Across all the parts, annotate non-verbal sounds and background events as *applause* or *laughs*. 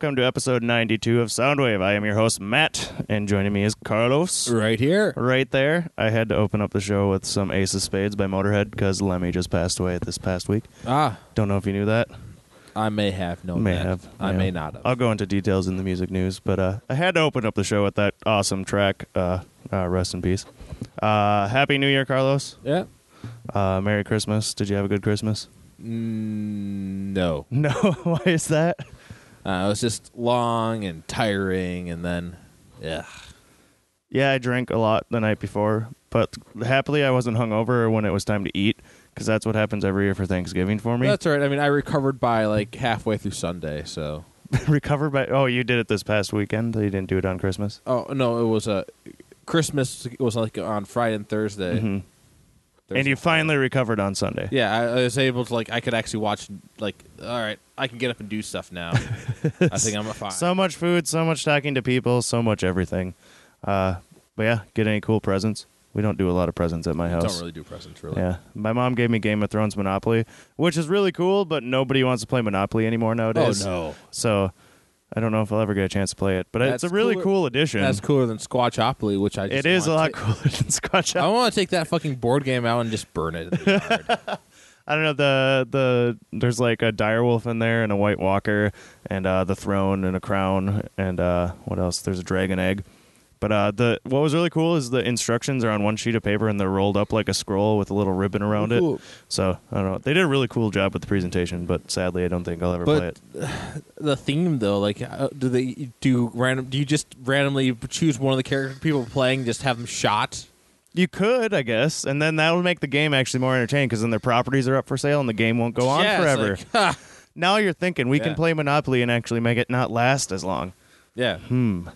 Welcome to episode 92 of Soundwave. I am your host, Matt, and joining me is Carlos. Right here. Right there. I had to open up the show with some Ace of Spades by Motorhead because Lemmy just passed away this past week. Ah, Don't know if you knew that. I may have known may that. have. I may not have. I'll go into details in the music news, but uh, I had to open up the show with that awesome track. Uh, uh, rest in peace. Uh, Happy New Year, Carlos. yeah. Uh, Merry Christmas. Did you have a good Christmas? Mm, no. *laughs* No. Why is that? Uh, it was just long and tiring, and then, yeah. Yeah, I drank a lot the night before, but happily I wasn't hungover when it was time to eat because that's what happens every year for Thanksgiving for me. That's all right. I mean, I recovered by like halfway through Sunday, so. *laughs* Recovered by oh, you did it this past weekend. You didn't do it on Christmas. Oh no, it was a Christmas it was like on Friday and Thursday. Mhm. And you finally recovered on Sunday. Yeah, I, I was able to like I could actually watch like all right, I can get up and do stuff now. I think I'm *laughs* fine. So much food, so much talking to people, so much everything. Uh, but yeah, get any cool presents? We don't do a lot of presents at my house. don't really do presents really. Yeah, my mom gave me Game of Thrones Monopoly, which is really cool, but nobody wants to play Monopoly anymore nowadays. Oh nowadays. no. So I don't know if I'll ever get a chance to play it, but it's a really cooler- cool addition. That's cooler than Squatchopoly, which I just It is a want lot to- cooler than *laughs* Scotch. I want to take that fucking board game out and just burn it. in the yard. I don't know the the there's like a direwolf in there and a white walker and uh, the throne and a crown and uh, what else? There's a dragon egg. But uh, the what was really cool is the instructions are on one sheet of paper and they're rolled up like a scroll with a little ribbon around it. So I don't know. They did a really cool job with the presentation, but sadly I don't think I'll ever play it. *sighs* the theme, though, like, uh, do they do random? Do you just randomly choose one of the character people playing, and just have them shot? You could, I guess, and then that would make the game actually more entertaining because then their properties are up for sale and the game won't go on Yeah, forever. *laughs* like, now you're thinking we can play Monopoly and actually make it not last as long. yeah. Hmm.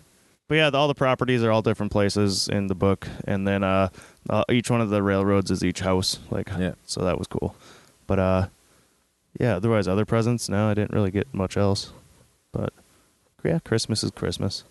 But yeah, all the properties are all different places in the book, and then uh, uh, each one of the railroads is each house. Like, Yeah. so that was cool. But uh, yeah, otherwise other presents. No, I didn't really get much else. But yeah, Christmas is Christmas.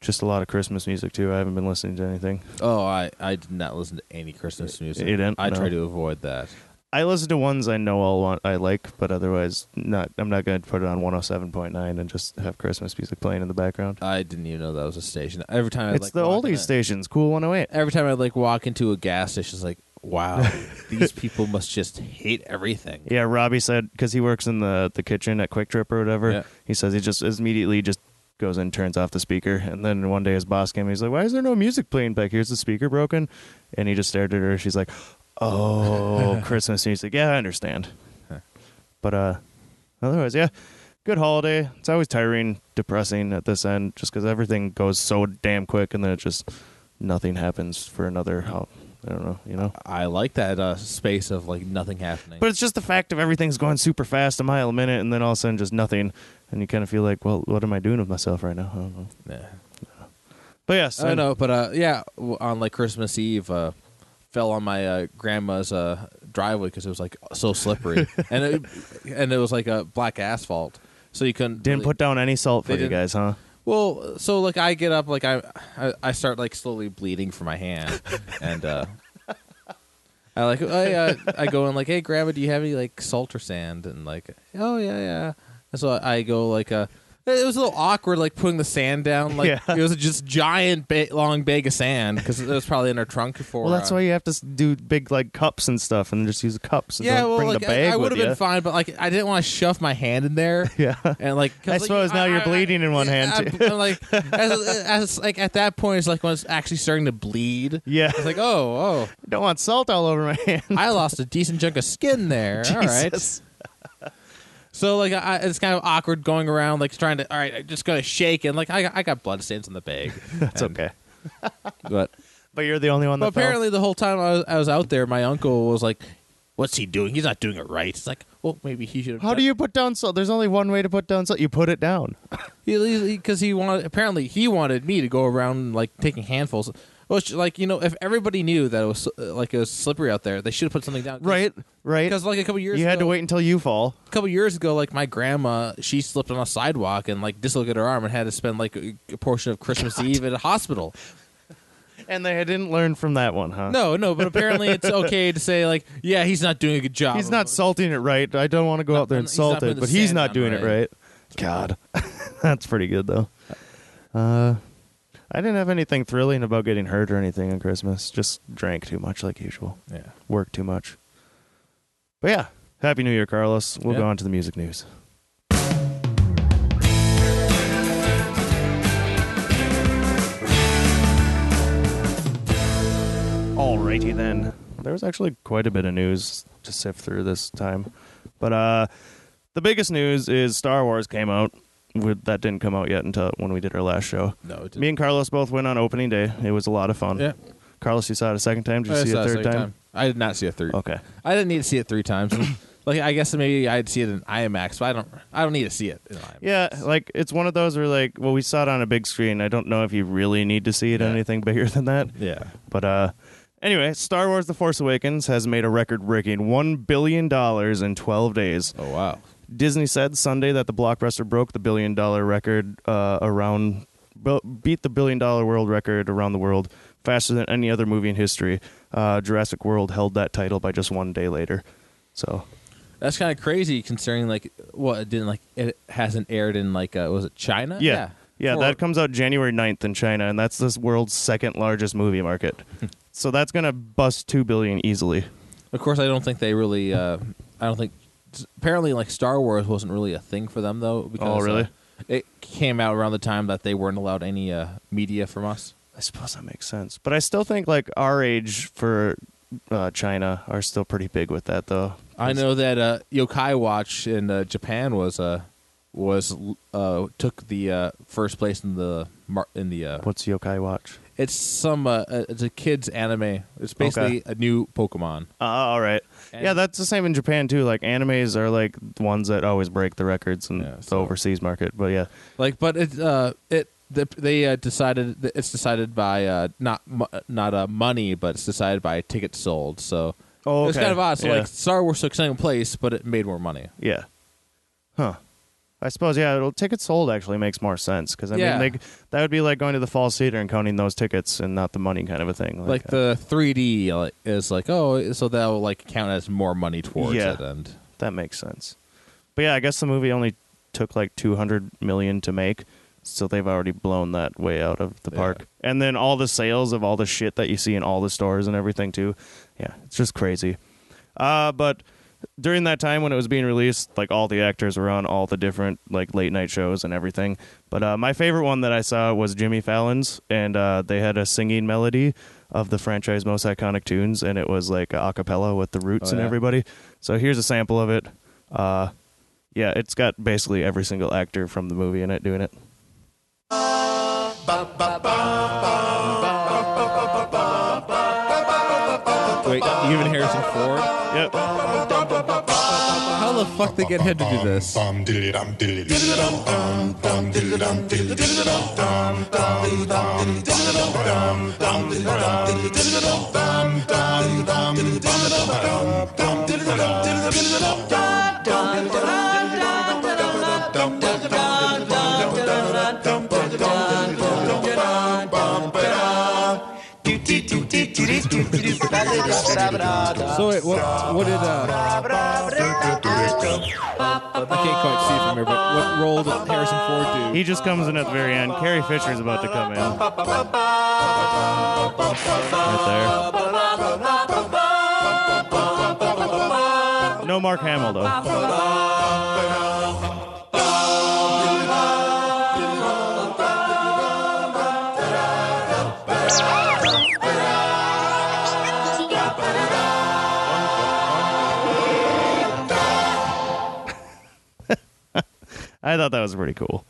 Just a lot of Christmas music too. I haven't been listening to anything. Oh, I I did not listen to any Christmas music. You didn't? I No. try to avoid that. I listen to ones I know I'll want I like, but otherwise not. I'm not going to put it on 107.9 and just have Christmas music playing in the background. I didn't even know that was a station. Every time I it's like the walk oldies stations, Cool 108. Every time I like walk into a gas station, it's like, wow, *laughs* these people must just hate everything. Yeah, Robbie said because he works in the the kitchen at Quick Trip or whatever. Yeah. He says he just immediately just goes in, turns off the speaker, and then one day his boss came. He's like, "Why is there no music playing back here? Is the speaker broken?" And he just stared at her. She's like, "Oh, Christmas music. Yeah, I understand." But uh, otherwise, yeah, good holiday. It's always tiring, depressing at this end, just because everything goes so damn quick, and then it just nothing happens for another. how- I don't know, you know. I like that uh, space of like nothing happening. But it's just the fact of everything's going super fast, a mile a minute, and then all of a sudden just nothing, and you kind of feel like, well, what am I doing with myself right now? I don't know. yeah. But yes, I know, but uh, yeah, on like Christmas Eve, uh, fell on my uh, grandma's uh, driveway because it was like so slippery, *laughs* and it, and it was like a black asphalt, so you couldn't didn't really- put down any salt for They you didn't- guys, huh? Well, so like I get up, like I, I, I start like slowly bleeding from my hand, *laughs* and uh, I like I, uh, I go in like, hey, grandma, do you have any like salt or sand? And like, oh yeah, yeah. And so I go like, uh, it was a little awkward, like putting the sand down. Like Yeah. it was just giant, ba- long bag of sand because it was probably in our trunk for. Well, that's uh, why you have to s- do big like cups and stuff, and just use the cups. And Yeah, don't well, bring like the bag I, I would have been fine, but like I didn't want to shove my hand in there. *laughs* Yeah, And like, 'cause, I like, suppose now you're bleeding in one hand, I'm- too. I'm like, *laughs* as, as like at that point, it's like when it's actually starting to bleed. yeah. It's like, oh, oh, *laughs* don't want salt all over my hand. I lost a decent chunk of skin there. All right. Jesus. So like, I, it's kind of awkward going around like trying to. All right, I just gotta shake and like I, I got blood stains on the bag. *laughs* That's And- okay. *laughs* But, But you're the only one that apparently the whole time I was, I was out there, my uncle was like, "What's he doing? He's not doing it right." It's like, well, maybe he should. have How do you put down salt? There's only one way to put down salt. You put it down. *laughs* because he, wanted apparently he wanted me to go around like taking handfuls. Well, like you know, if everybody knew that it was uh, like it was slippery out there, they should have put something down. Right, right. Because like a couple years, You had to wait until you fall. A couple years ago, like my grandma, she slipped on a sidewalk and like dislocated her arm and had to spend like a, a portion of Christmas Eve at a hospital. And they didn't learn from that one, huh? No, no, but apparently it's *laughs* okay to say like, yeah, he's not doing a good job. He's not salting it right. I don't want to go out there and salt it, but he's not doing it right. right. God, *laughs* that's pretty good though. Uh, I didn't have anything thrilling about getting hurt or anything on Christmas. Just drank too much like usual. Yeah. Worked too much. But yeah, happy New Year, Carlos. We'll Yeah. go on to the music news. Alrighty then. There was actually quite a bit of news to sift through this time. But uh the biggest news is Star Wars came out. With, that didn't come out yet until when we did our last show. No, it didn't. Me and Carlos both went on opening day. It was a lot of fun. yeah. Carlos, you saw it a second time. Did you I see saw it it third second time? I did not see it third. Okay. I didn't need to see it three times. *coughs* like I guess maybe I'd see it in IMAX, but I don't. I don't need to see it. In IMAX. Yeah, like it's one of those where like, well, we saw it on a big screen. I don't know if you really need to see it Yeah. anything bigger than that. Yeah. But uh anyway, Star Wars The Force Awakens has made a record-breaking 1 billion dollars in 12 days. Oh wow. Disney said Sunday that the blockbuster broke the billion dollar record uh, around beat the billion dollar world record around the world faster than any other movie in history. Uh, Jurassic World held that title by just one day later. So That's kind of crazy considering like what it didn't like it hasn't aired in like uh, was it China? yeah, yeah, For- that comes out January 9th in China, and that's this world's second largest movie market. *laughs* so that's gonna bust two billion easily. Of course, I don't think they really. Uh, I don't think. Apparently, like Star Wars wasn't really a thing for them though. Because, Oh, really? uh, it came out around the time that they weren't allowed any uh, media from us. I suppose that makes sense, but I still think like our age for uh, China are still pretty big with that though. I know that uh, Yokai Watch in uh, Japan was uh, was uh, took the uh, first place in the mar- in the. Uh, What's Yokai Watch? It's some uh, uh, it's a kids anime. It's basically a new Pokemon. Uh, all right. And- yeah, that's the same in Japan too. Like animes are like the ones that always break the records in Yeah, the so- overseas market. But yeah, Like, but it uh it the, they uh, decided that it's decided by uh not mo- not uh, money, but it's decided by tickets sold. So oh, it's kind of odd. So yeah. like Star Wars took second place, but it made more money. yeah, huh. I suppose yeah, it'll, tickets sold actually makes more sense because I Yeah. mean they, that would be like going to the Fall Theater and counting those tickets and not the money kind of a thing. Like uh, the 3D like, is like oh, so that will like count as more money towards Yeah. it, and that makes sense. But yeah, I guess the movie only took like two hundred million to make, so they've already blown that way out of the Yeah. park. And then all the sales of all the shit that you see in all the stores and everything too. Yeah, it's just crazy. Uh, but during that time when it was being released, like all the actors were on all the different like late night shows and everything. But uh, my favorite one that I saw was Jimmy Fallon's, and uh, they had a singing melody of the franchise most iconic tunes, and it was like a cappella with the Roots Oh, and yeah? everybody. So here's a sample of it. Uh, yeah, it's got basically every single actor from the movie in it doing it. wait, even Harrison Ford. Yep. The fuck they get him to do this? So wait, what? What did uh? I can't quite see from here, but what role did Harrison Ford do? He just comes in at the very end. Carrie Fisher's about to come in. Right there. No Mark Hamill though. I thought that was pretty cool.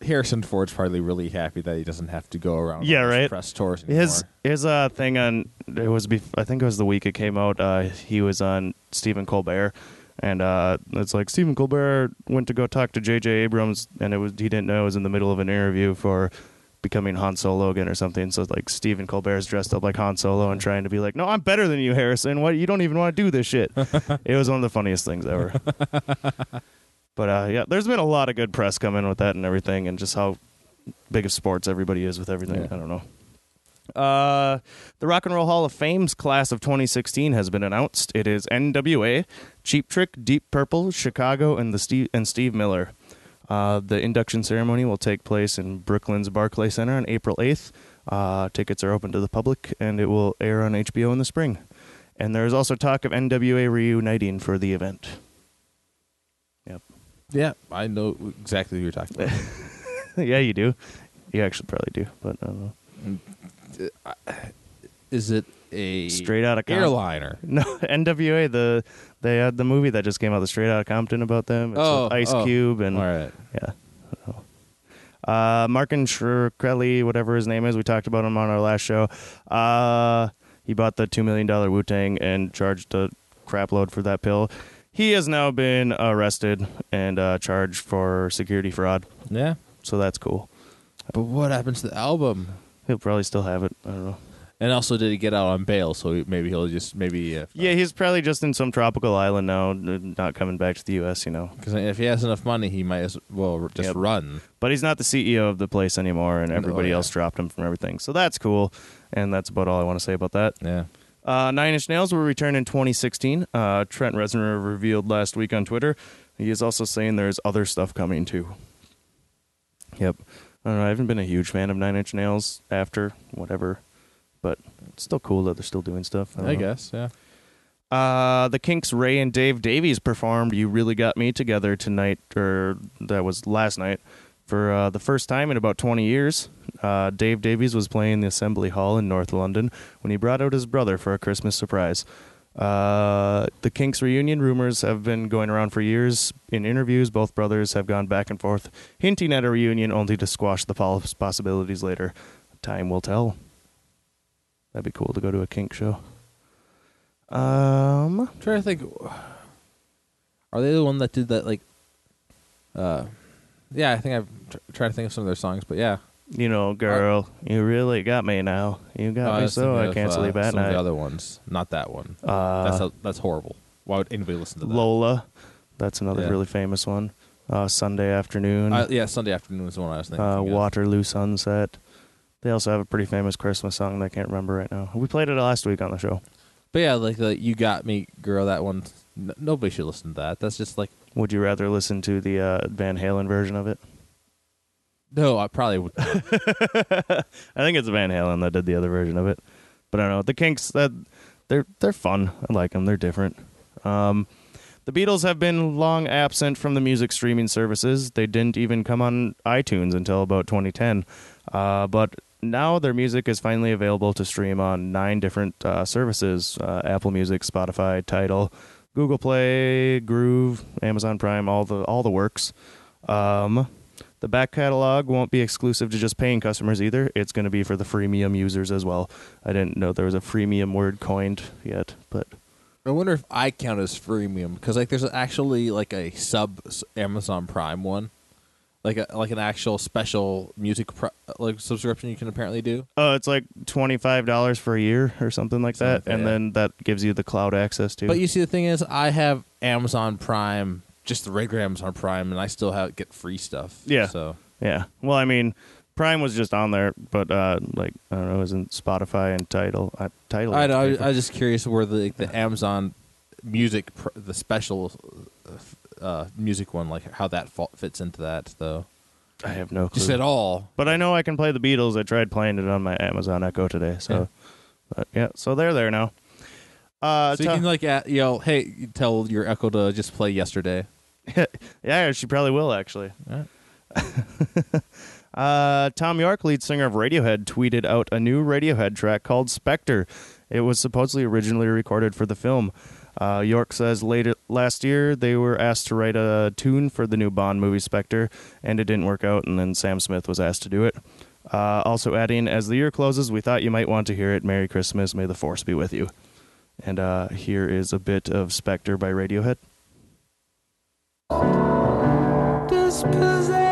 Harrison Ford's probably really happy that he doesn't have to go around. Yeah, right. Press tours anymore. His his uh thing on it was bef- I think it was the week it came out. Uh, he was on Stephen Colbert, and uh, it's like Stephen Colbert went to go talk to J.J. Abrams, and it was he didn't know it was in the middle of an interview for becoming Han Solo again or something. So like Stephen Colbert is dressed up like Han Solo and trying to be like, "No, I'm better than you, Harrison. What? You don't even want to do this shit." *laughs* it was one of the funniest things ever. *laughs* but uh, yeah, there's been a lot of good press coming with that and everything, and just how big of sports everybody is with everything. Yeah. I don't know. Uh, the Rock and Roll Hall of Fame's class of 2016 has been announced. It is NWA, Cheap Trick, Deep Purple, Chicago, and the Steve and Steve Miller. Uh, the induction ceremony will take place in Brooklyn's Barclay Center on April 8th. Uh, tickets are open to the public, and it will air on HBO in the spring. And there is also talk of NWA reuniting for the event. Yeah, I know exactly who you're talking about. *laughs* yeah, you do. You actually probably do, but I don't know. Is it a Straight Outta Com- airliner? *laughs* No, NWA. The they had the movie that just came out, the Straight Out of Compton, about them. It's Oh, Ice oh. Cube and All right. yeah. Uh, Martin Shkreli, whatever his name is, we talked about him on our last show. Uh, he bought the two million dollar Wu Tang and charged a crap load for that pill. He has now been arrested and uh, charged for security fraud, Yeah. so that's cool. But what happens to the album? He'll probably still have it. I don't know. And also, did he get out on bail? So maybe he'll just maybe uh, Yeah, he's probably just in some tropical island now, not coming back to the U.S. You know, Because if he has enough money, he might as well just Yep. run. but he's not the CEO of the place anymore, and Oh, everybody yeah. else dropped him from everything. So that's cool, and that's about all I want to say about that. Yeah. Uh, Nine Inch Nails will return in 2016. Uh, Trent Reznor revealed last week on Twitter. He is also saying there's other stuff coming too. Yep. I don't know. I haven't been a huge fan of Nine Inch Nails after whatever, but it's still cool that they're still doing stuff. don't I guess. Yeah. Uh, the Kinks, Ray and Dave Davies performed "You Really Got Me" together tonight, or that was last night, for uh, the first time in about 20 years. Uh, Dave Davies was playing the Assembly Hall in North London when he brought out his brother for a Christmas surprise. Uh, the Kinks reunion rumors have been going around for years. In interviews, both brothers have gone back and forth, hinting at a reunion only to squash the possibilities later. Time will tell. That'd be cool to go to a Kink show. Um, I'm trying to think. Are they the one that did that? Like, uh, yeah, I think I've tr- tried to think of some of their songs, but yeah, you know, girl, you really got me now. You got me was so thinking I of, can't uh, sleep at some of night. the other ones, not that one. uh, that's a, that's horrible. Why would anybody listen to that? Lola, that's another Yeah. really famous one. Uh, Sunday afternoon, Uh, yeah, Sunday afternoon is the one I was thinking. uh, of. Waterloo Sunset. They also have a pretty famous Christmas song that I can't remember right now. We played it last week on the show. But yeah, like the "You Got Me, Girl," that one. N- nobody should listen to that. That's just like Would you rather listen to the uh, Van Halen version of it? no. I probably would. *laughs* I think it's Van Halen that did the other version of it, but I don't know. The Kinks that they're they're fun. I like them. They're different. Um, the Beatles have been long absent from the music streaming services. They didn't even come on iTunes until about 2010. Uh, but now their music is finally available to stream on nine different uh, services: uh, Apple Music, Spotify, Tidal, Google Play, Groove, Amazon Prime, all the all the works. Um, the back catalog won't be exclusive to just paying customers either. It's going to be for the freemium users as well. I didn't know there was a freemium word coined yet, but I wonder if I count as freemium because like there's actually like a sub Amazon Prime one, like a like an actual special music pro- like subscription you can apparently do. oh, it's like twenty five dollars for a year or something like Something that, like that, and yeah. then that gives you the cloud access too. But you see, the thing is, I have Amazon Prime, just the regular Amazon Prime, and I still have get free stuff. Yeah. So yeah, well, I mean, Prime was just on there, but uh, like I don't know, isn't Spotify and Tidal? Uh, Tidal. I know. I, I was just curious where the the Amazon music, pr- the special uh, music one, like how that fa- fits into that though. I have no clue. Just at all. But I know I can play the Beatles. I tried playing it on my Amazon Echo today. So, Yeah. but yeah, so they're there now. Uh, so you can like at, you know, hey, you tell your Echo to just play yesterday. *laughs* yeah, she probably will actually. *laughs* Uh, Thom Yorke, lead singer of Radiohead, tweeted out a new Radiohead track called Spectre. It was supposedly originally recorded for the film. Uh, Yorke says later last year they were asked to write a tune for the new Bond movie Spectre, and it didn't work out, and then Sam Smith was asked to do it. Uh, also adding, as the year closes, we thought you might want to hear it. Merry Christmas, may the Force be with you. And uh, here is a bit of Spectre by Radiohead. Dispossessed,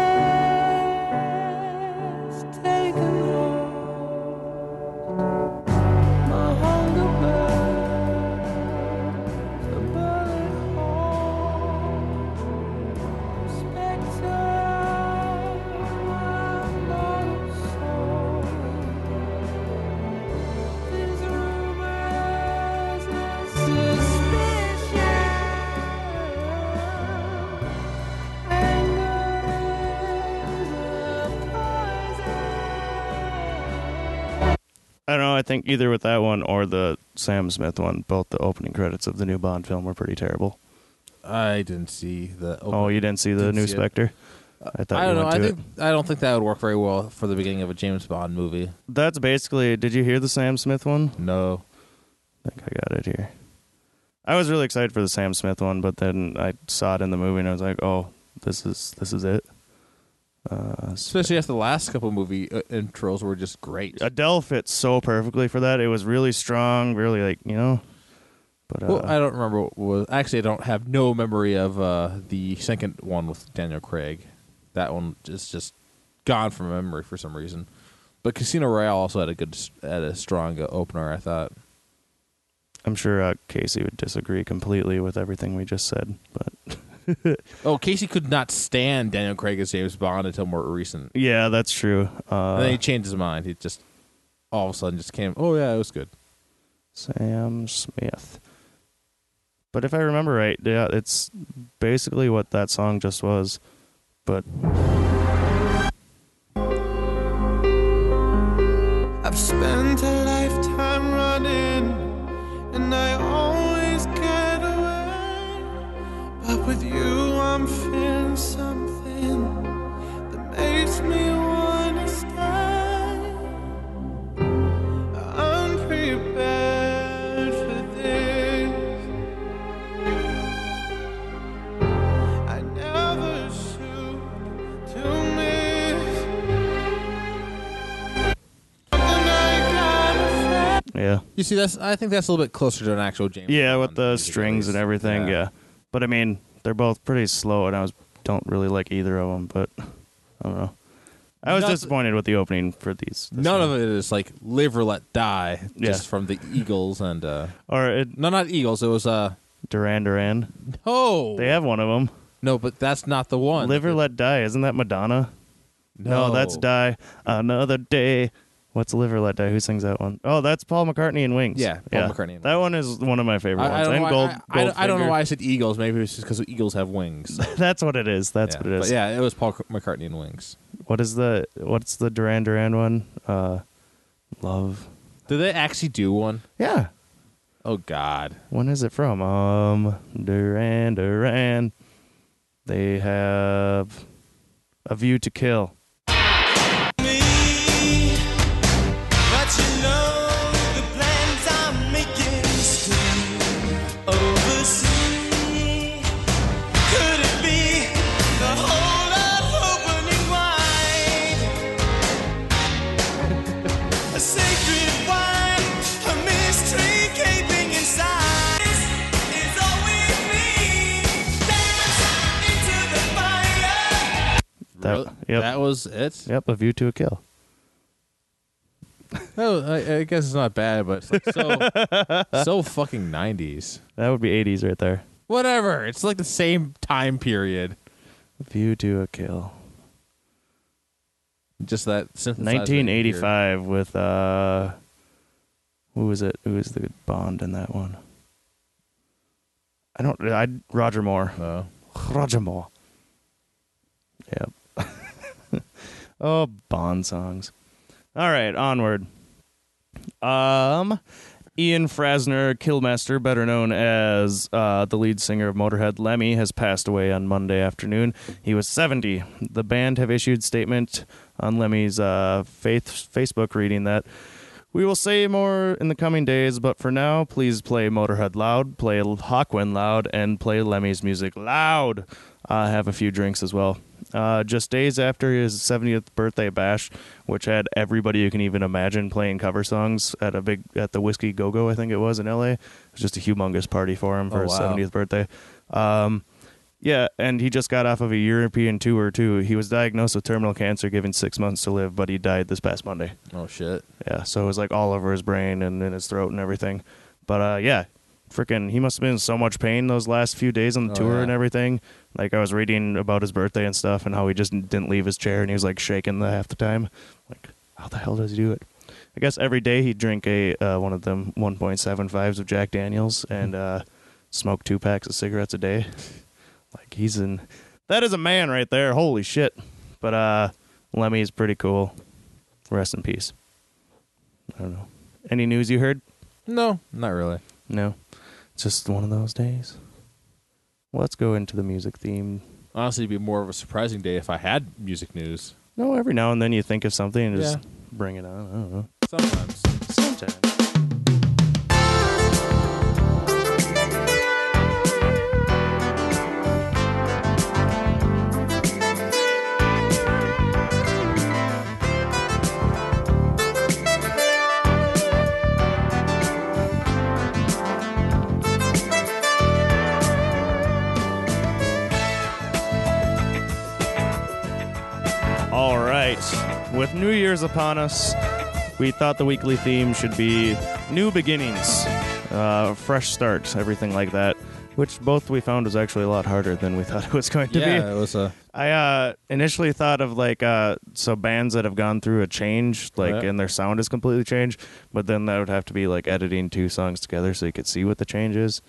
don't know. I think either with that one or the Sam Smith one, both the opening credits of the new Bond film were pretty terrible. I didn't see the. Oh, you didn't see the Didn't new see. Spectre? I thought I don't know. I think it. I don't think that would work very well for the beginning of a James Bond movie. That's basically. Did you hear the Sam Smith one? No. I think I got it here. I was really excited for the Sam Smith one, but then I saw it in the movie and I was like, "Oh, this is this is it." Uh, Especially after the last couple movie uh, intros were just great. Adele fits so perfectly for that. It was really strong, really like you know. But uh, well, I don't remember what was. Actually, I don't have no memory of uh, the second one with Daniel Craig. That one is just gone from memory for some reason. But Casino Royale also had a good, had a strong uh, opener. I thought. I'm sure uh, Casey would disagree completely with everything we just said. But *laughs* *laughs* Oh, Casey could not stand Daniel Craig as James Bond until more recent. yeah, that's true. Uh, and then he changed his mind. He just all of a sudden just came. Oh yeah, it was good. Sam Smith. But if I remember right, yeah, it's basically what that song just was. But You see, that's I think that's a little bit closer to an actual James. yeah, Bond with the music, strings and everything. Yeah. but I mean, they're both pretty slow, and I was don't really like either of them. But I don't know. I was Not- disappointed with the opening for these. this None one. of it is like "Live or Let Die," Yeah. just from the Eagles and uh or it, no, not Eagles. It was uh Duran Duran. no, They have one of them. no, but that's not the one. Live or Let Die. Isn't that Madonna? no, that's Die Another Day. What's Live or Let Die? Who sings that one? Oh, that's Paul McCartney and Wings. Yeah, Paul McCartney and that one is one of my favorite I, I ones. don't know and why, Gold, I, I, don't- I don't know Goldfinger. why I said Eagles. Maybe it's just because Eagles have wings. *laughs* That's what it is. That's yeah. what it is. But yeah, it was Paul McCartney and wings. What is the what's the Duran Duran one? Uh, Love. Did they actually do one? Yeah. Oh God. When is it from? Um, Duran Duran. They have a View to Kill. Yep. That was it. Yep, A View to a Kill. *laughs* Oh, I, I guess it's not bad, but it's like so *laughs* so fucking nineties. That would be 80s right there. Whatever. It's like the same time period. View to a Kill. Just that synthesizer. 1985 with uh who was it? Who was the Bond in that one? I don't I Roger Moore. Oh. Roger Moore. Yep. Oh, Bond songs. All right, onward. Um Ian Fraser Kilmister, better known as uh, the lead singer of Motorhead, Lemmy, has passed away on Monday afternoon. He was 70. The band have issued statement on Lemmy's uh, faith, Facebook reading that we will say more in the coming days, but for now, please play Motorhead loud, play Hawkwind loud, and play Lemmy's music loud. Uh, have a few drinks as well. Uh, just days after his 70th birthday bash, which had everybody you can even imagine playing cover songs at a big at the Whiskey Go Go, I think it was in LA. It was just a humongous party for him for Oh, his wow. 70th birthday. Um, yeah, and he just got off of a European tour too. He was diagnosed with terminal cancer, given six months to live, but he died this past Monday. Oh shit. Yeah, so it was like all over his brain and in his throat and everything. But uh, yeah, freaking, he must have been in so much pain those last few days on the Oh, tour yeah. and everything. Like I was reading about his birthday and stuff, and how he just didn't leave his chair and he was like shaking the half the time. Like, how the hell does he do it? I guess every day he'd drink a uh, one of them 1.75s of Jack Daniels and uh, smoke two packs of cigarettes a day. *laughs* Like he's in. That is a man right there. Holy shit. But uh, Lemmy is pretty cool. Rest in peace. I don't know. Any news you heard? No, not really. No. It's just one of those days. Let's go into the music theme. Honestly, it'd be more of a surprising day if I had music news. No, every now and then you think of something and just Yeah. bring it on. I don't know. Sometimes. Sometimes. Right. With New Year's upon us, we thought the weekly theme should be new beginnings, uh, fresh starts, everything like that. Which both we found was actually a lot harder than we *laughs* thought it was going to yeah, be. it was a. I uh, initially thought of like uh, so bands that have gone through a change, like Yeah. and their sound is completely changed. But then that would have to be like editing two songs together so you could see what the change is.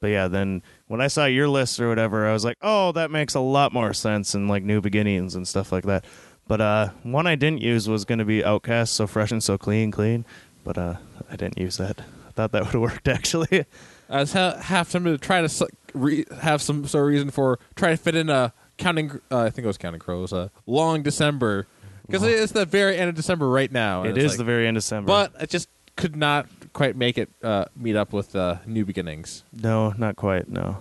But yeah, then when I saw your list or whatever, I was like, oh, that makes a lot more sense and like new beginnings and stuff like that. But uh, one I didn't use was going to be OutKast, so fresh and so clean, clean. But uh, I didn't use that. I thought that *laughs* would have worked actually. I was ha- have some to try to s- re- have some sort of reason for try to fit in a counting. Uh, I think it was counting crows. Uh, long December because it's the very end of December right now. and it it's is like- the very end of December. But I just could not quite make it uh, meet up with uh, new beginnings. No, not quite. No.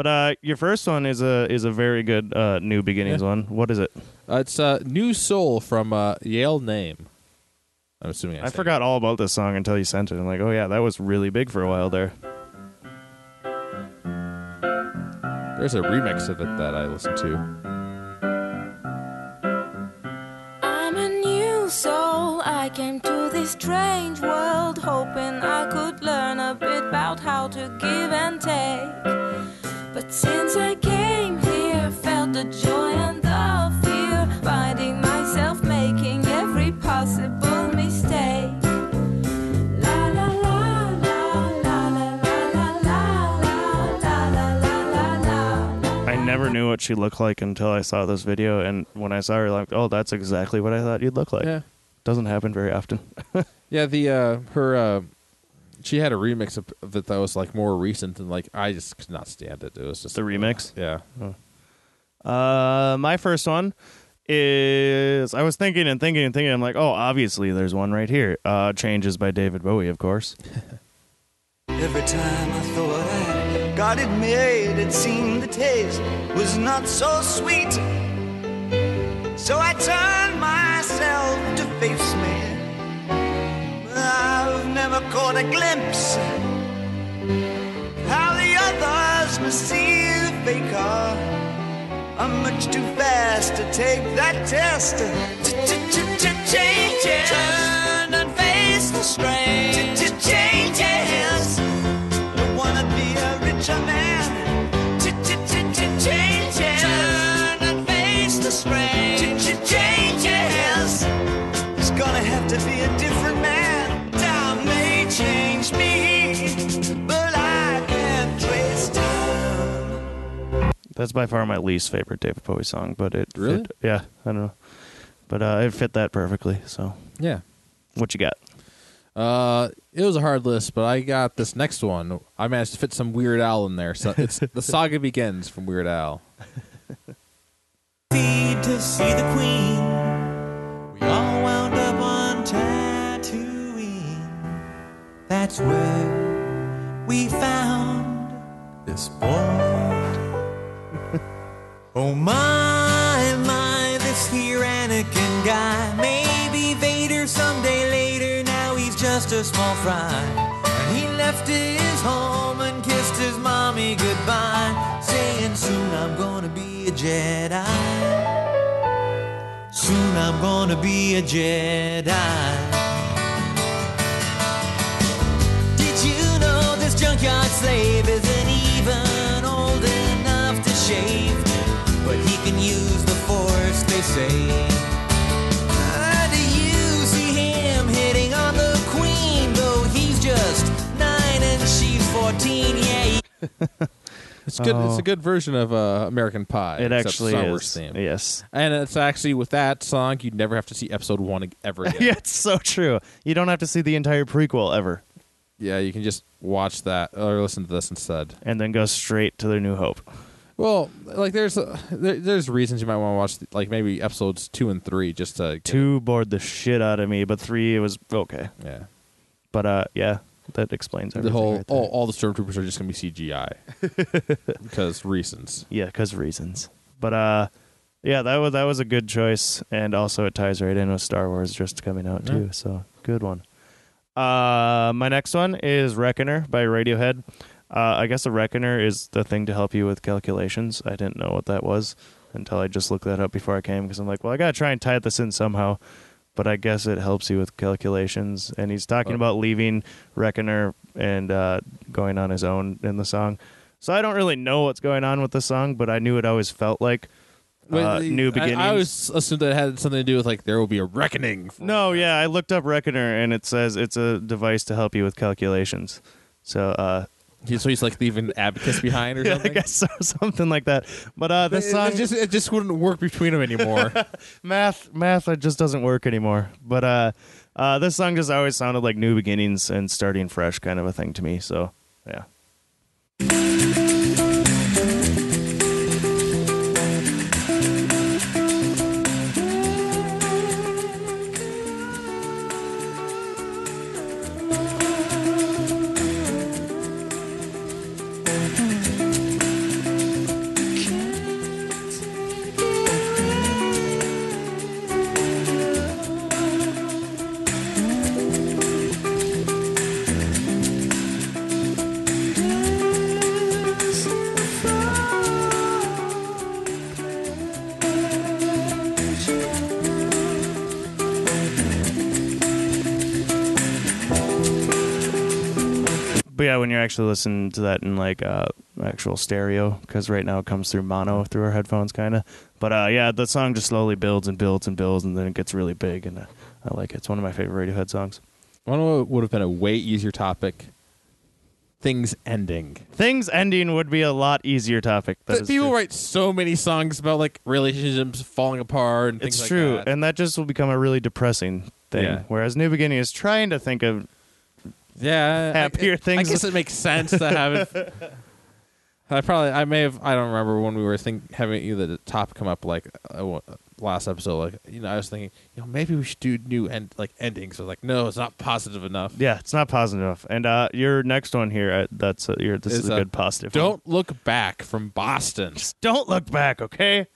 But uh, your first one is a is a very good uh, new beginnings Yeah. one. What is it? Uh, it's uh, new soul from uh, Yael Naim. I'm assuming I, I said forgot all about this song until you sent it. I'm like, oh yeah, that was really big for a while there. it. There's a remix of it that I listened to. I'm a new soul. I came to this strange world hoping I could learn a bit about how to give and take. But since I came here, felt the joy and the fear, finding myself making every possible mistake. La la la la la la la la la la la la la la. I never knew what she looked like until I saw this video, and when I saw her, like, oh, that's exactly what I thought you'd look like. Yeah, Doesn't happen very often. yeah. The uh, her uh, she had a remix of, of it that was like more recent, and like I just could not stand it. It was just The remix? Yeah, Uh, my first one is I was thinking and thinking and thinking. I'm like, oh, obviously there's one right here. Uh, Changes by David Bowie, of course. *laughs* Every time I thought I got it made, it seemed the taste was not so sweet. So I turned myself to face me. I've never caught a glimpse how the others must see the faker. I'm much too fast to take that test. Changes. Turn and face the strain. That's by far my least favorite David Bowie song, but it Really? fit- yeah, I don't know, but uh, it fit that perfectly. So, yeah. what you got? Uh, it was a hard list, but I got this next one. I managed to fit some Weird Al in there. So it's *laughs* the saga begins from Weird Al. Feed to see the queen. We all wound up on Tatooine. That's where we found this boy. Oh my, my, this here Anakin guy. Maybe Vader someday later. Now he's just a small fry. And he left his home and kissed his mommy goodbye, saying soon I'm gonna be a Jedi. Soon I'm gonna be a Jedi. Did you know this junkyard slave isn't even old enough to shave? But he can use the force, they say. Do you see him hitting on the queen? Though he's just nine and she's 14, yeah. *laughs* It's good. It's Oh. a good version of uh, American Pie. It except actually Star is. Theme. Yes. And it's actually with that song, you'd never have to see episode one ever *laughs* again. yeah, it's so true. You don't have to see the entire prequel ever, Yeah, you can just watch that or listen to this instead. and then go straight to the New Hope. Well, like there's uh, there, there's reasons you might want to watch like maybe episodes two and three just to Two bored the shit out of me, but three it was okay. Yeah, But uh, yeah, that explains the everything. whole right there. all, all the stormtroopers are just gonna be CGI *laughs* because reasons. Yeah, because reasons. But uh, yeah, that was that was a good choice, and also it ties right in with Star Wars just coming out too. So good one. Uh, my next one is Reckoner by Radiohead. Uh, I guess a reckoner is the thing to help you with calculations. I didn't know what that was until I just looked that up before I came because I'm like, well, I gotta try and tie this in somehow. But I guess it helps you with calculations. And he's talking Oh. about leaving Reckoner and uh, going on his own in the song. So I don't really know what's going on with the song, but I knew it always felt like uh, Wait, new I- beginnings. I, always assumed that it had something to do with like there will be a reckoning. for- No, yeah, I looked up Reckoner and it says it's a device to help you with calculations. So, uh, so he's like leaving abacus behind or *laughs* yeah, I something. guess so, *laughs* something like that. But uh, this It- song, it just it just wouldn't work between them anymore. *laughs* math, math, it just doesn't work anymore. But uh, uh, this song just always sounded like new beginnings and starting fresh kind of a thing to me. So, yeah. But yeah, when you're actually listening to that in like uh, actual stereo, because right now it comes through mono through our headphones, kind of. But uh, yeah, the song just slowly builds and builds and builds, and then it gets really big, and uh, I like it. It's one of my favorite Radiohead songs. One would have been a way easier topic. Things ending. Things ending would be a lot easier topic. That people true. write so many songs about like relationships falling apart and things It's like true, that. and that just will become a really depressing thing. Yeah. Whereas New Beginning is trying to think of yeah, happier I, things. I guess it makes sense to have it. *laughs* I probably I may have I don't remember when we were think having either the top come up like uh, last episode like you know I was thinking you know maybe we should do new end like endings. I was like no, it's not positive enough. yeah, it's not positive enough. And uh, your next one here, uh, that's uh, your, this Is, is a good positive. Don't look back from Boston. Just don't look back, okay?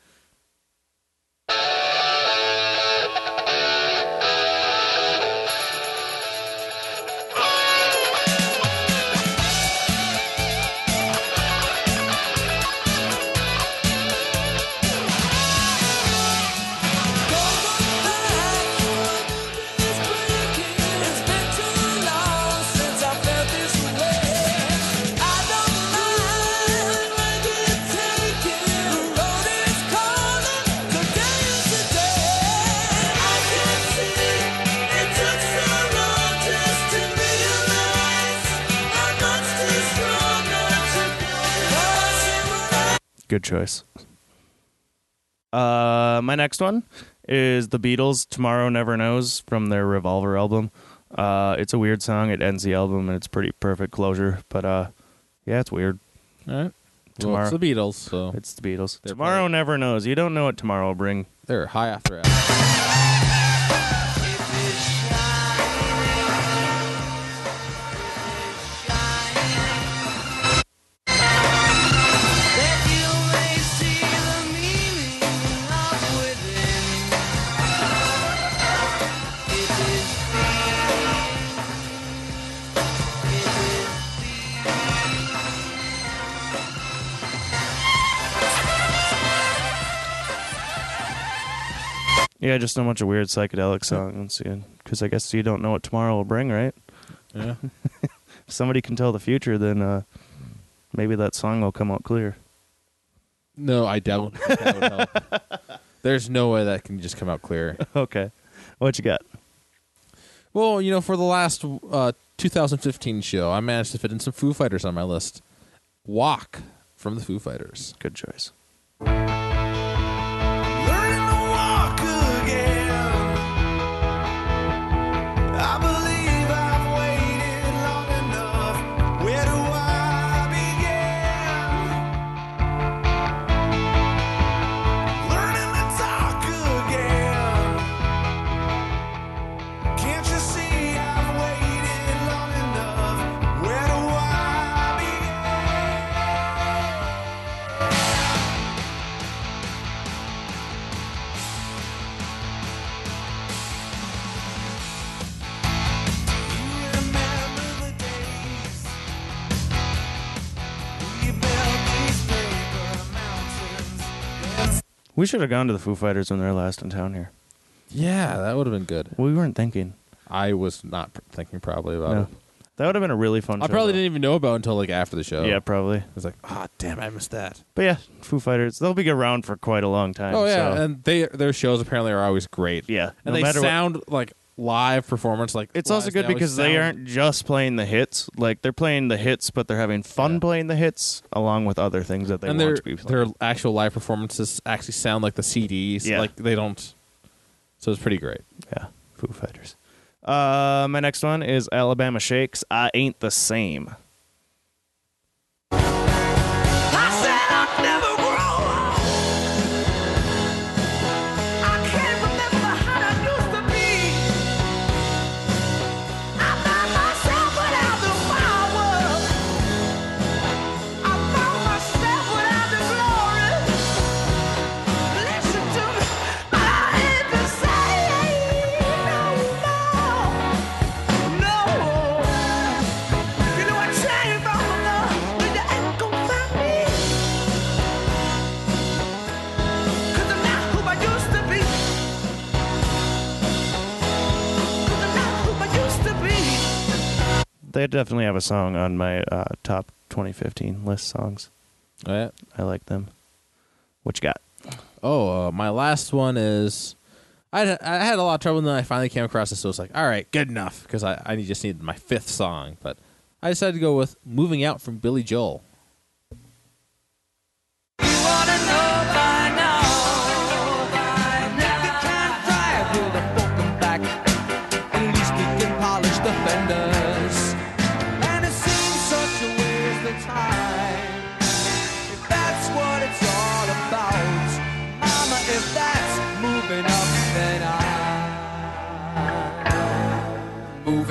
Good choice. Uh, my next one is the Beatles. Tomorrow Never Knows from their Revolver album. Uh, it's a weird song. It ends the album, and it's pretty perfect closure. But uh, yeah, it's weird. All right. Tomorrow. Well, it's the Beatles, so It's the Beatles. They're tomorrow probably- never knows. You don't know what tomorrow will bring. they're high after hours. Yeah, just a bunch of weird psychedelic songs. Because I guess you don't know what tomorrow will bring, right? Yeah. *laughs* If somebody can tell the future, then uh, maybe that song will come out clear. No, I don't. think that would help. *laughs* There's no way that can just come out clear. okay. What you got? Well, you know, for the last uh, 2015 show, I managed to fit in some Foo Fighters on my list. Walk from the Foo Fighters. Good choice. We should have gone to the Foo Fighters when they were last in town here. Yeah, that would have been good. We weren't thinking. I was not pr- thinking probably about No. it. That would have been a really fun. I show, probably though. didn't even know about it until like after the show. Yeah, probably. I was like, ah, damn, I missed that. But yeah, Foo Fighters. They'll be around for quite a long time. Oh yeah, so- and they their shows apparently are always great. yeah. and no they matter what- sound like live performance. Like It's also good because they aren't just playing the hits. Like they're playing the hits, but they're having fun Yeah. playing the hits along with other things that they and want their to be playing. their actual live performances actually sound like the CDs. Yeah. like they don't. So it's pretty great. Yeah, Foo Fighters. Uh, my next one is Alabama Shakes. I ain't the same. They definitely have a song on my uh, top 2015 list songs. Oh, yeah. I like them. What you got? Oh, uh, my last one is. I had, I had a lot of trouble, and then I finally came across this. So it's like, all right, good enough, because I, I just needed my fifth song. But I decided to go with "Moving Out" from Billy Joel.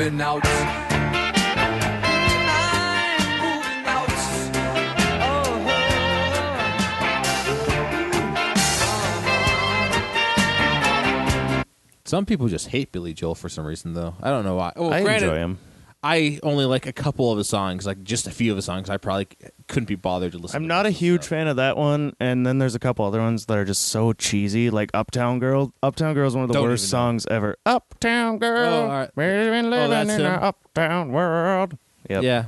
Moving out. I'm moving out. Some people just hate Billy Joel for some reason, though. I don't know why. Oh, I granted, enjoy him. I only like a couple of his songs, like just a few of his songs. I probably couldn't be bothered to listen. To. I'm to not a huge fan of that one, and then there's a couple other ones that are just so cheesy, like Uptown Girl. Uptown Girl is one of the Don't worst songs ever. Uptown Girl, Oh, right. we've been living that's in an uptown world. Yep. Yeah,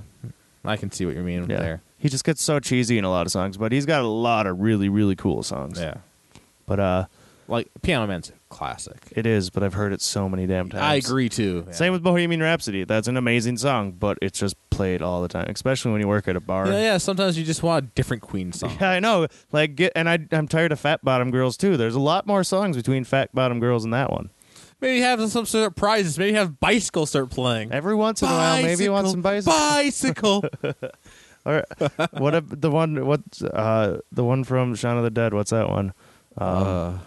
I can see what you mean Yeah. there. He just gets so cheesy in a lot of songs, but he's got a lot of really, really cool songs. Yeah, But uh, like Piano Man's classic. it is. But I've heard it so many damn times. I agree too. yeah. Same with Bohemian Rhapsody. That's an amazing song, but it's just played all the time, especially when you work at a bar. Yeah, yeah. Sometimes you just want a different Queen song. *laughs* Yeah, I know. Like, get and I, I'm tired of Fat Bottom Girls too. There's a lot more songs between Fat Bottom Girls and that one. Maybe have some surprises. Maybe have Bicycle start playing. Every once in a while, maybe you want some bicycle. Bicycle. *laughs* all right. what? The one? What? Uh, the one from Shaun of the Dead. What's that one? Um, uh,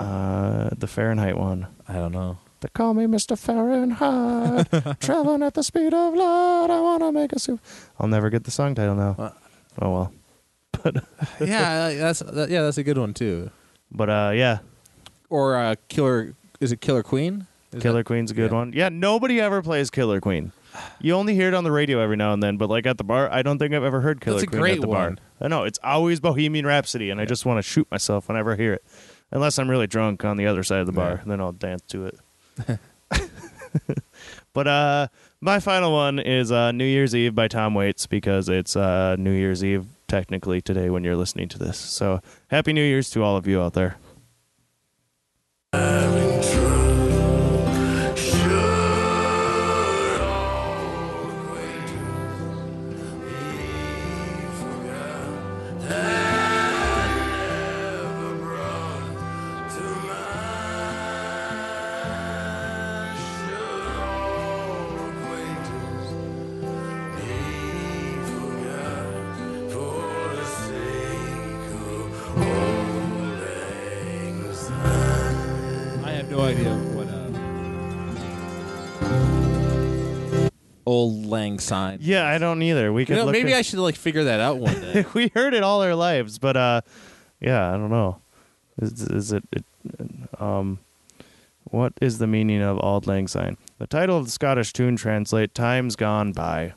uh, the Fahrenheit one. I don't know. They call me Mr. Fahrenheit, *laughs* traveling at the speed of light. I want to make a soup. I'll never get the song title now. Uh. Oh well. *laughs* *laughs* yeah, I- that's that, yeah, that's a good one too. But uh, yeah, Or uh, Killer is it Killer Queen? Is Killer Queen's a good yeah. one. Yeah, nobody ever plays Killer Queen. You only hear it on the radio every now and then, but like at the bar, I don't think I've ever heard Killer That's a Queen great at the one. bar. I know it's always Bohemian Rhapsody, and I just want to shoot myself whenever I hear it, unless I'm really drunk on the other side of the bar, Yeah. then I'll dance to it. *laughs* but uh, my final one is uh, New Year's Eve by Tom Waits because it's uh, New Year's Eve technically today when you're listening to this. So happy New Year's to all of you out there. Auld Lang Syne. Yeah, I don't either. We You could know, look maybe at- I should like figure that out one day. *laughs* we heard it all our lives, but uh, yeah, I don't know. Is, is it, it? Um, what is the meaning of Auld Lang Syne? The title of the Scottish tune translate "Times Gone By,"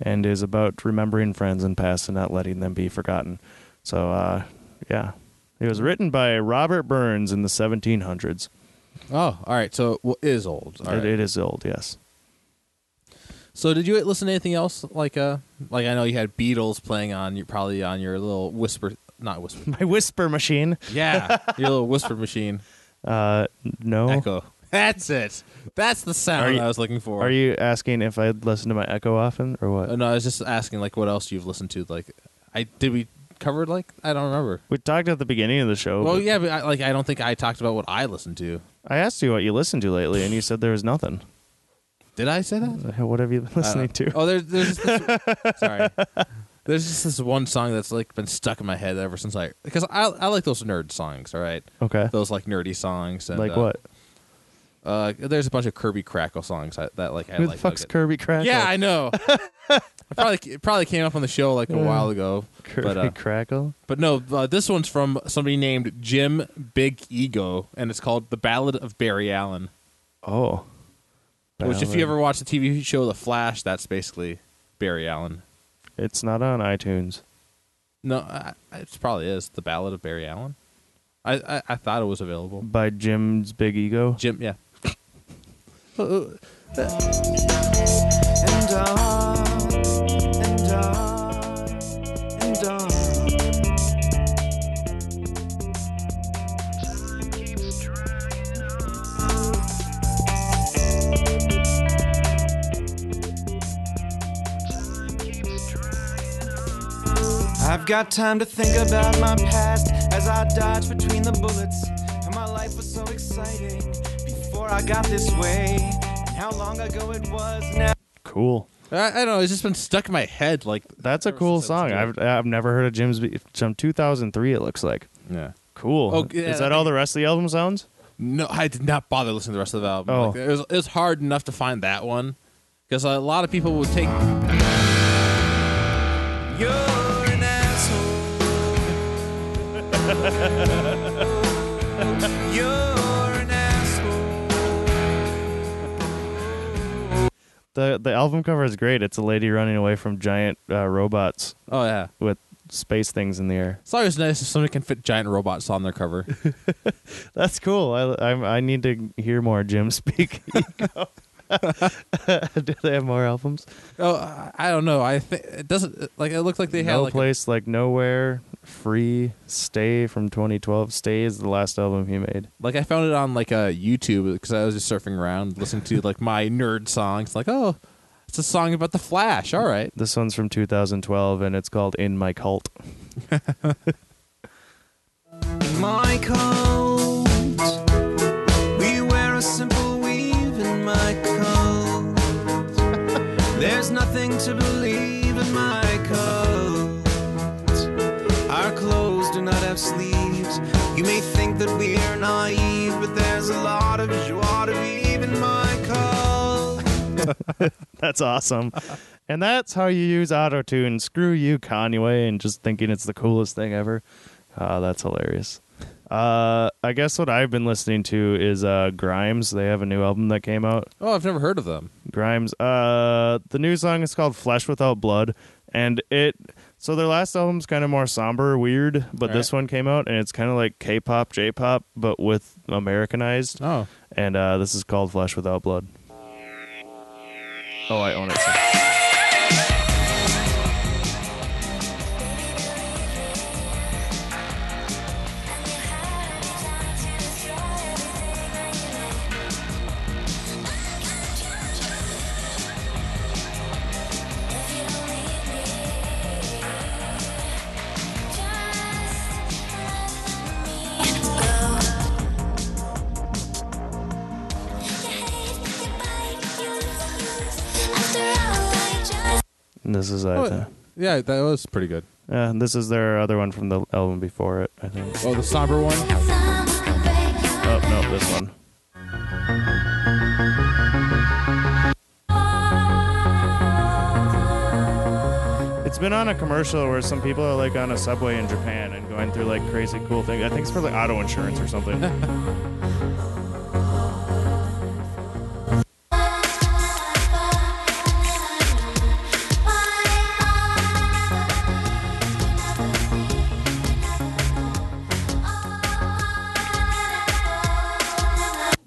and is about remembering friends and past and not letting them be forgotten. So, uh, yeah, it was written by Robert Burns in the 1700s. oh, all right. So well, it is old. All It, right. it is old, yes. So did you listen to anything else like uh like I know you had Beatles playing on your probably on your little whisper not whisper *laughs* My whisper machine. yeah *laughs* your little whisper machine Uh, no. echo that's it that's the sound you- I was looking for Are you asking if I listen to my Echo often or what? Uh, no I was just asking like what else you've listened to like I did we cover like I don't remember we talked at the beginning of the show. well but yeah but I, like I don't think I talked about what I listened to I asked you what you listened to lately, and you said there was nothing. Did I say that What have you been listening to? oh there's there's this, *laughs* sorry there's just this one song that's like been stuck in my head ever since I because I I like those nerd songs all right Okay. those like nerdy songs. And, Like uh, what? Uh, there's a bunch of Kirby Krackle songs that, that like I Who the like. fuck's like. Kirby Krackle? Yeah, I know. *laughs* it probably it probably came up on the show like a while ago, Kirby but uh, Krackle. but no, uh, this one's from somebody named Jim Big Ego, and it's called "The Ballad of Barry Allen." Oh. Which, if you ever watch the TV show The Flash, that's basically Barry Allen. It's not on iTunes. No, I, I- it probably is the Ballad of Barry Allen. I, I I thought it was available. By Jim's Big Ego. Jim, yeah. *laughs* I've got time to think about my past as I dodge between the bullets. And my life was so exciting before I got this way. And how long ago it was now. Cool. I, I don't know. It's just been stuck in my head. Like That's a ever cool since I was song. kid. I've I've never heard of Jim's. Big- From 2003, it looks like. yeah. Cool. Oh, yeah, is that all the rest of the album sounds? No, I did not bother listening to the rest of the album. Oh. Like, it was it was hard enough to find that one because a lot of people would take. You're *laughs* The the album cover is great. It's a lady running away from giant uh, robots Oh yeah, with space things in the air. it's always nice if somebody can fit giant robots on their cover. *laughs* That's cool. I I, I need to hear more Jim speak. *laughs* *laughs* Do they have more albums? oh, I- I don't know. I think it doesn't like it looked like they had no like a- place like nowhere. Free stay from 2012. Stay is the last album he made. like I found it on like a YouTube because I was just surfing around listening to like my nerd songs. Like oh, it's a song about the Flash. All right. This one's from 2012 and it's called In My Cult. *laughs* *laughs* My coat. There's nothing to believe in my coat. Our clothes do not have sleeves. You may think that we're naive, but there's a lot of joie de vivre in my coat. *laughs* That's awesome. and that's how you use autotune. Screw you, Conway, and just thinking it's the coolest thing ever. Uh, that's hilarious. Uh, I guess what I've been listening to is uh, Grimes. They have a new album that came out. Oh, I've never heard of them. Grimes. Uh, the new song is called "Flesh Without Blood," and it. So their last album's kind of more somber, weird, but this Right. one came out and it's kind of like K-pop, J-pop, but with Americanized. Oh, And uh, this is called "Flesh Without Blood." Oh, I own it. And This is uh, yeah, that was pretty good. yeah, this is their other one from the album before it, I think. Oh, the somber one. Oh no, this one. It's been on a commercial where some people are like on a subway in Japan and going through like crazy cool things. I think it's for like auto insurance or something. *laughs*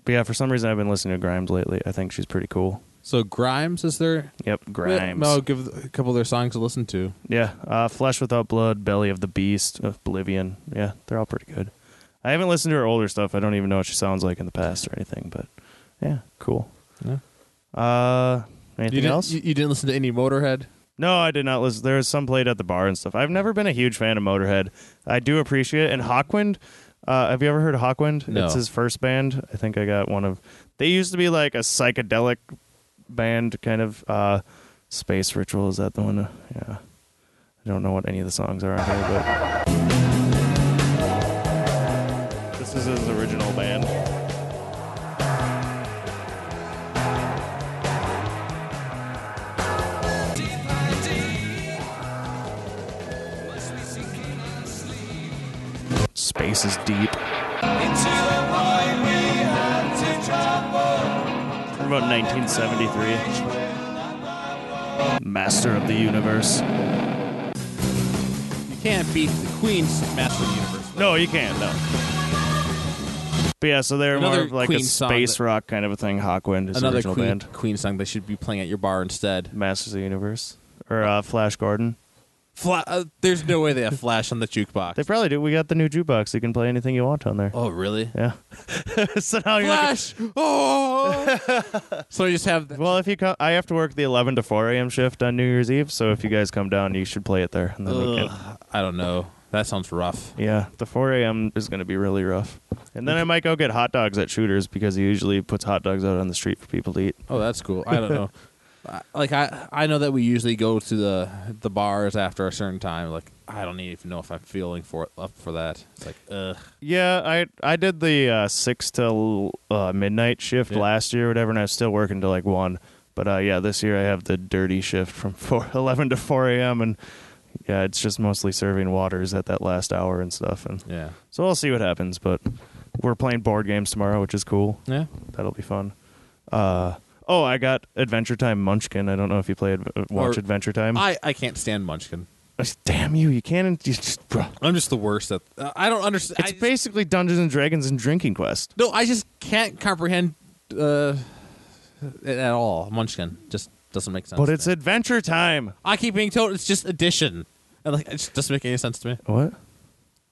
but yeah, for some reason I've been listening to Grimes lately. I think she's pretty cool. So Grimes is there? Yep, Grimes. No, give a couple of their songs to listen to. Yeah, uh, Flesh Without Blood, Belly of the Beast, Oblivion. Yeah, they're all pretty good. I haven't listened to her older stuff. I don't even know what she sounds like in the past or anything, but yeah, cool. Yeah. Uh, anything You else? You, you didn't listen to any Motorhead? no, I did not listen. There was some played at the bar and stuff. I've never been a huge fan of Motorhead. I do appreciate it. And Hawkwind, uh, have you ever heard of Hawkwind? No. It's his first band. I think I got one of. They used to be like a psychedelic band, kind of. Uh, Space Ritual is that the one? Yeah. I don't know what any of the songs are on here, but Space is deep. From about 1973. Master of the Universe. You can't beat the Queen's Master of the Universe. No, you can't. No. But yeah, so they're more Another of like Queen a space that- rock kind of a thing. Hawkwind is the Another original Queen, band. Queen song they should be playing at your bar instead. Masters of the Universe or uh, Flash Gordon. Fla- uh, there's no way they have Flash on the jukebox. They probably do. We got the new jukebox. You can play anything you want on there. oh, really? Yeah. *laughs* so now you're not Flash! Oh! *laughs* so you just have. The- Well, if you come, I have to work the 11 to 4 a.m. shift on New Year's Eve. So if you guys come down, you should play it there. And then we can, I don't know. That sounds rough. yeah, the 4 a.m. is going to be really rough. And then I might go get hot dogs at Shooters because he usually puts hot dogs out on the street for people to eat. Oh, that's cool. I don't know. *laughs* Like I, I know that we usually go to the the bars after a certain time. Like I don't even know if I'm feeling for up for that. It's like ugh. Yeah, I I did the uh, six till uh, midnight shift Yeah. last year, or whatever, and I was still working till like one. But uh, yeah, this year I have the dirty shift from *laughs* 4, 11 to four a.m. and yeah, it's just mostly serving waters at that last hour and stuff. And Yeah. so we'll see what happens. But we're playing board games tomorrow, which is cool. Yeah. That'll be fun. Uh, oh, I got Adventure Time Munchkin. I don't know if you play uh, watch Or- Adventure Time. I, I can't stand Munchkin. Damn you! You can't. You just. I'm just the worst at. Uh, I don't understand. It's basically Dungeons and Dragons and Drinking Quest. no. I just can't comprehend uh, it at all. Munchkin just doesn't make sense. But to it's me. Adventure Time. I keep being told it's just addition. And like it just doesn't make any sense to me. What?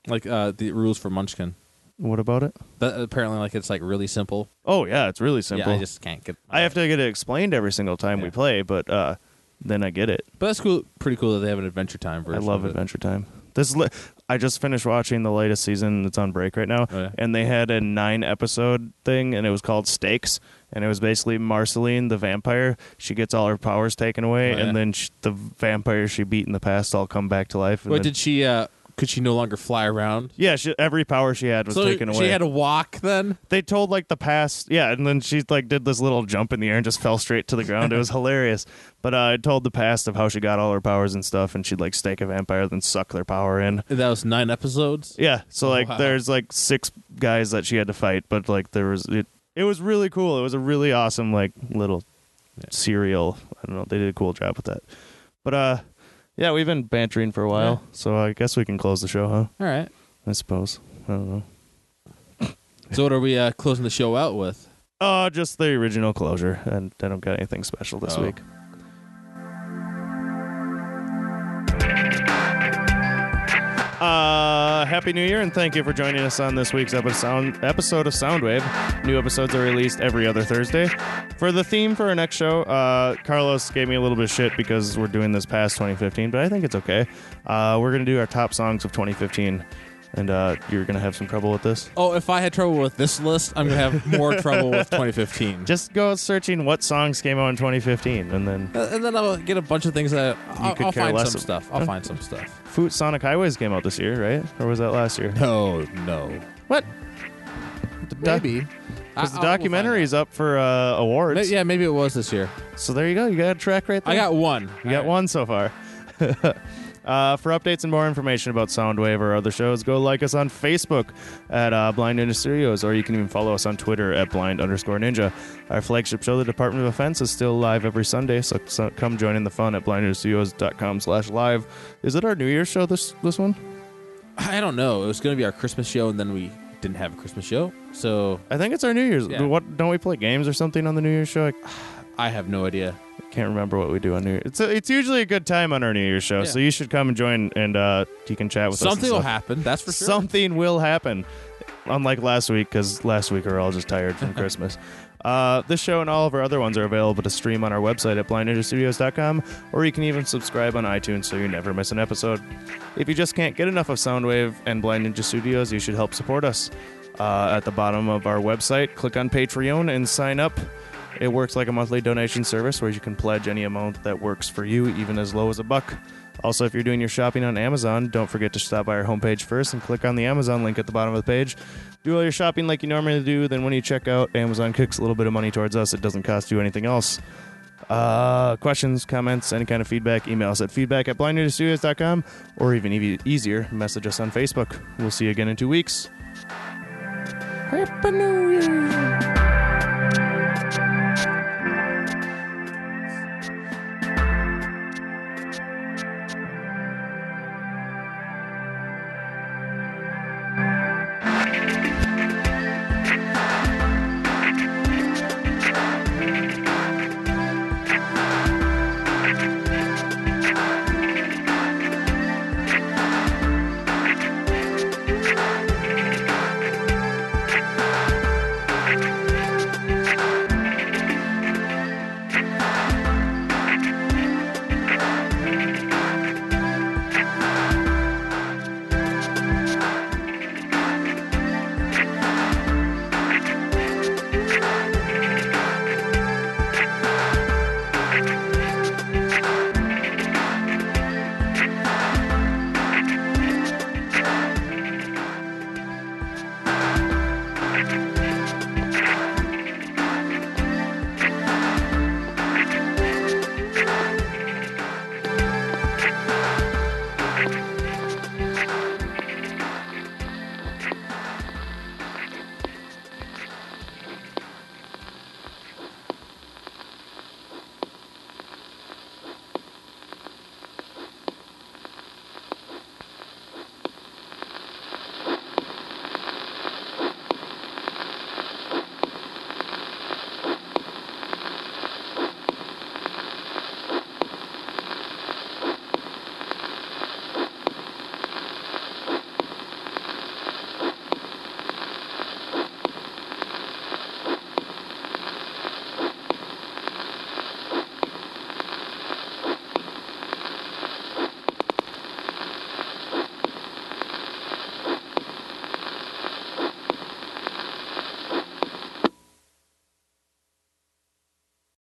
Like uh, the rules for Munchkin. What about it? But apparently, like it's like really simple. Oh yeah, it's really simple. Yeah, I just can't get. I have to get it explained every single time we Yeah. play, but uh, then I get it. But that's cool. Pretty cool that they have an Adventure Time version. I love of it. Adventure Time. This li- I just finished watching the latest season. It's on break right now, Oh, yeah. and they had a nine episode thing, and it was called Stakes, and it was basically Marceline, the vampire. She gets all her powers taken away, Oh, yeah. and then sh the vampires she beat in the past all come back to life. and Wait, then- did she? uh Could she no longer fly around? yeah, she, every power she had was so taken away. she had to walk then. they told like the past yeah and then she like did this little jump in the air and just fell straight to the ground it was *laughs* hilarious but uh it told the past of how she got all her powers and stuff and she'd like stake a vampire then suck their power in That was nine episodes. yeah so like wow. there's like six guys that she had to fight but like there was it it was really cool it was a really awesome like little serial i don't know they did a cool job with that but uh yeah we've been bantering for a while so i guess we can close the show huh All right. i suppose i don't know *laughs* So what are we uh, closing the show out with? Uh, just the original closure, and I don't got anything special this Oh. week. Uh, happy New Year, and thank you for joining us on this week's episode episode of Soundwave. New episodes are released every other Thursday. For the theme for our next show, uh, Carlos gave me a little bit of shit because we're doing this past 2015, but I think it's okay. Uh, we're gonna do our top songs of 2015, and uh, you're gonna have some trouble with this. Oh, if I had trouble with this list, I'm gonna have more trouble with 2015. *laughs* Just go searching what songs came out in 2015, and then Uh, and then I'll get a bunch of things that I'll, could I'll care find less some of- stuff. I'll find some stuff. Food Sonic Highways came out this year, right? Or was that last year? No, no. What? Maybe. Because the I- I- we'll find documentary is up for uh, awards. Yeah, maybe it was this year. So there you go. You got a track right there. I got one. You got one so far. *laughs* Uh, for updates and more information about Soundwave or other shows, go like us on Facebook at uh, Blind Ninja Studios, or you can even follow us on Twitter at blind underscore ninja. Our flagship show, The Department of Offense, is still live every Sunday, so, so come join in the fun at blindninjastudios.com slash live. Is it our New Year's show, this, this one? I don't know. It was going to be our Christmas show, and then we didn't have a Christmas show, so I think it's our New Year's. Yeah. What Don't we play games or something on the New Year's show? I I have no idea. can't remember what we do on New Year's. It's, a, it's usually a good time on our New Year's show, Yeah. so you should come and join, and uh, you can chat with us. and Something will stuff. happen. That's for sure. Something will happen. Unlike last week, because last week we were all just tired from *laughs* Christmas. Uh, this show and all of our other ones are available to stream on our website at blindninjastudios.com, or you can even subscribe on iTunes so you never miss an episode. If you just can't get enough of Soundwave and Blind Ninja Studios, you should help support us. Uh, at the bottom of our website, click on Patreon and sign up. It works like a monthly donation service where you can pledge any amount that works for you, even as low as a buck. Also, if you're doing your shopping on Amazon, don't forget to stop by our homepage first and click on the Amazon link at the bottom of the page. Do all your shopping like you normally do, then when you check out, Amazon kicks a little bit of money towards us. It doesn't cost you anything else. Uh, questions, comments, any kind of feedback, email us at feedback at blindninjastudios.com or even e- easier, message us on Facebook. We'll see you again in two weeks. Happy New Year!